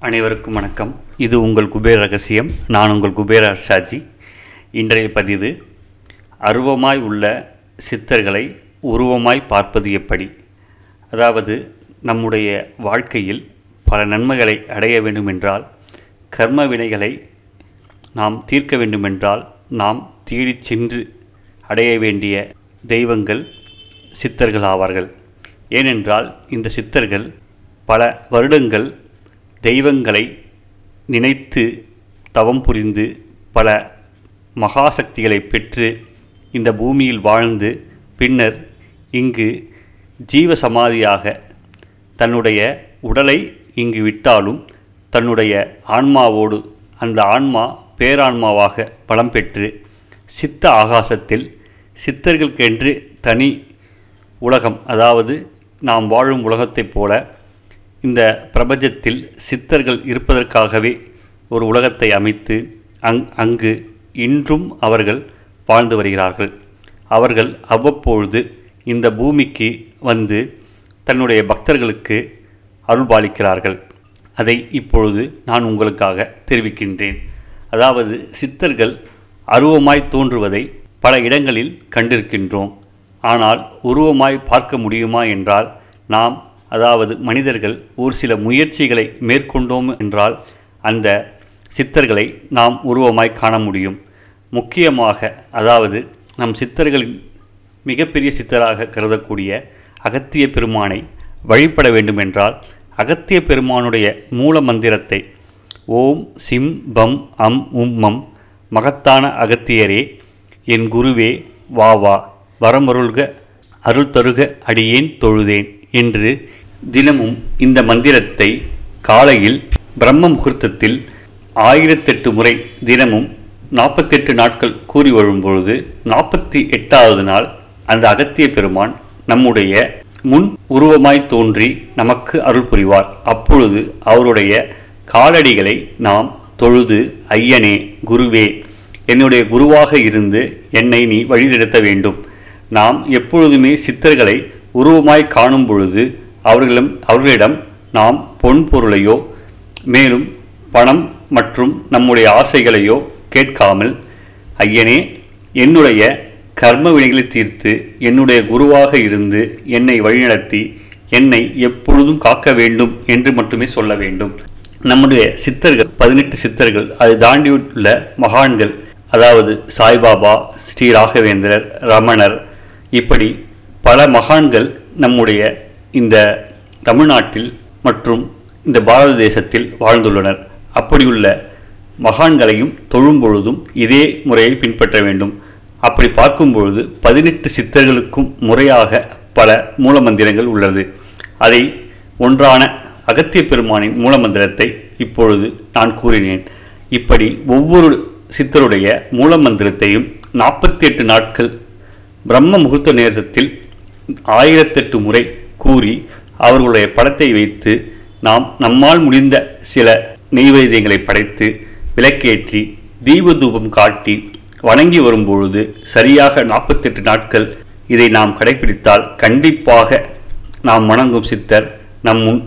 அனைவருக்கும் வணக்கம். இது உங்கள் குபேர ரகசியம். நான் உங்கள் குபேர ஷாஜி. இன்றைய பதிவு அருவமாய் உள்ள சித்தர்களை உருவமாய் பார்ப்பது எப்படி? அதாவது நம்முடைய வாழ்க்கையில் பல நன்மைகளை அடைய வேண்டுமென்றால் கர்ம வினைகளை நாம் தீர்க்க வேண்டுமென்றால் நாம் தேடிச் சென்று அடைய வேண்டிய தெய்வங்கள் சித்தர்கள் ஆவார்கள். ஏனென்றால் இந்த சித்தர்கள் பல வருடங்கள் தெய்வங்களை நினைத்து தவம் புரிந்து பல மகாசக்திகளை பெற்று இந்த பூமியில் வாழ்ந்து பின்னர் இங்கு ஜீவ சமாதியாக தன்னுடைய உடலை இங்கு விட்டாலும் தன்னுடைய ஆன்மாவோடு அந்த ஆன்மா பேரான்மாவாக பலம் பெற்று சித்த ஆகாசத்தில் சித்தர்களுக்கென்று தனி உலகம் அதாவது நாம் வாழும் உலகத்தைப் போல இந்த பிரபஞ்சத்தில் சித்தர்கள் இருப்பதற்காகவே ஒரு உலகத்தை அமைத்து அங் அங்கு இன்றும் அவர்கள் வாழ்ந்து வருகிறார்கள். அவர்கள் அவ்வப்பொழுது இந்த பூமிக்கு வந்து தன்னுடைய பக்தர்களுக்கு அருள்பாலிக்கிறார்கள். அதை இப்பொழுது நான் உங்களுக்காக தெரிவிக்கின்றேன். அதாவது சித்தர்கள் அருவமாய் தோன்றுவதை பல இடங்களில் கண்டிருக்கின்றோம். ஆனால் உருவமாய் பார்க்க முடியுமா என்றால் நாம் அதாவது மனிதர்கள் ஒரு சில முயற்சிகளை மேற்கொண்டோம் என்றால் அந்த சித்தர்களை நாம் உருவமாய் காண முடியும். முக்கியமாக அதாவது நம் சித்தர்களின் மிகப்பெரிய சித்தராக கருதக்கூடிய அகத்திய பெருமானை வழிபட வேண்டுமென்றால் அகத்திய பெருமானுடைய மூல மந்திரத்தை ஓம் சிம் பம் அம் உம் மம் மகத்தான அகத்தியரே என் குருவே வா வா வரமருள்க அருள் தருக அடியேன் தொழுதேன் என்று தினமும் இந்த மந்திரத்தை காலையில் பிரம்ம முகூர்த்தத்தில் ஆயிரத்தெட்டு முறை தினமும் நாற்பத்தெட்டு நாட்கள் கூறி வரும்பொழுது நாற்பத்தி எட்டாவது நாள் அந்த அகத்திய பெருமான் நம்முடைய முன் உருவமாய் தோன்றி நமக்கு அருள் புரிவார். அப்பொழுது அவருடைய காலடிகளை நாம் தொழுது ஐயனே குருவே என்னுடைய குருவாக இருந்து என்னை நீ வழிநடத்த வேண்டும். நாம் எப்பொழுதுமே சித்தர்களை உருவமாய் காணும் பொழுது அவர்களிடம் அவர்களிடம் நாம் பொன் பொருளையோ மேலும் பணம் மற்றும் நம்முடைய ஆசைகளையோ கேட்காமல் ஐயனே என்னுடைய கர்ம வினைகளை தீர்த்து என்னுடைய குருவாக இருந்து என்னை வழிநடத்தி என்னை எப்பொழுதும் காக்க வேண்டும் என்று மட்டுமே சொல்ல வேண்டும். நம்முடைய சித்தர்கள் பதினெட்டு சித்தர்கள் அதை தாண்டியுள்ள மகான்கள் அதாவது சாய்பாபா ஸ்ரீ ராகவேந்திரர் ரமணர் இப்படி பல மகான்கள் நம்முடைய இந்த தமிழ்நாட்டில் மற்றும் இந்த பாரத தேசத்தில் வாழ்ந்துள்ளனர். அப்படியுள்ள மகான்களையும் தொழும்பொழுதும் இதே முறையை பின்பற்ற வேண்டும். அப்படி பார்க்கும்பொழுது பதினெட்டு சித்தர்களுக்கும் முறையாக பல மூலமந்திரங்கள் உள்ளது. அதை ஒன்றான அகத்திய பெருமானின் மூலமந்திரத்தை இப்பொழுது நான் கூறினேன். இப்படி ஒவ்வொரு சித்தருடைய மூலமந்திரத்தையும் நாற்பத்தி எட்டு நாட்கள் பிரம்ம முகூர்த்த நேரத்தில் ஆயிரத்தெட்டு முறை கூறி அவர்களுடைய படத்தை வைத்து நாம் நம்மால் முடிந்த சில நெய்வேதியங்களை படைத்து விளக்கேற்றி தீப தூபம் காட்டி வணங்கி வரும்பொழுது சரியாக நாற்பத்தெட்டு நாட்கள் இதை நாம் கடைபிடித்தால் கண்டிப்பாக நாம் வணங்கும் சித்தர் நம் முன்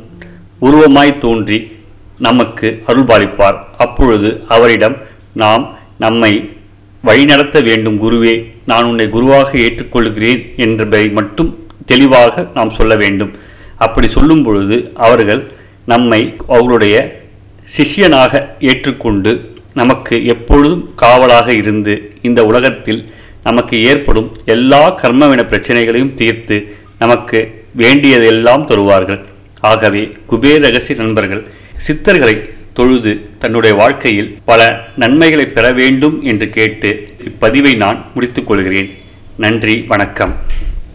உருவமாய் தோன்றி நமக்கு அருள்பாலிப்பார். அப்பொழுது அவரிடம் நாம் நம்மை வழிநடத்த வேண்டும் குருவே நான் உன்னை குருவாக ஏற்றுக்கொள்கிறேன் என்பதை மட்டும் தெளிவாக நாம் சொல்ல வேண்டும். அப்படி சொல்லும் பொழுது அவர்கள் நம்மை அவர்களுடைய சிஷ்யனாக ஏற்றுக்கொண்டு நமக்கு எப்பொழுதும் காவலாக இருந்து இந்த உலகத்தில் நமக்கு ஏற்படும் எல்லா கர்மவின பிரச்சனைகளையும் தீர்த்து நமக்கு வேண்டியதெல்லாம் தருவார்கள். ஆகவே குபேர ரகசிய நண்பர்கள் சித்தர்களை தொழுது தன்னுடைய வாழ்க்கையில் பல நன்மைகளை பெற வேண்டும் என்று கேட்டு இப்பதிவை நான் முடித்துக் கொள்கிறேன். நன்றி வணக்கம்.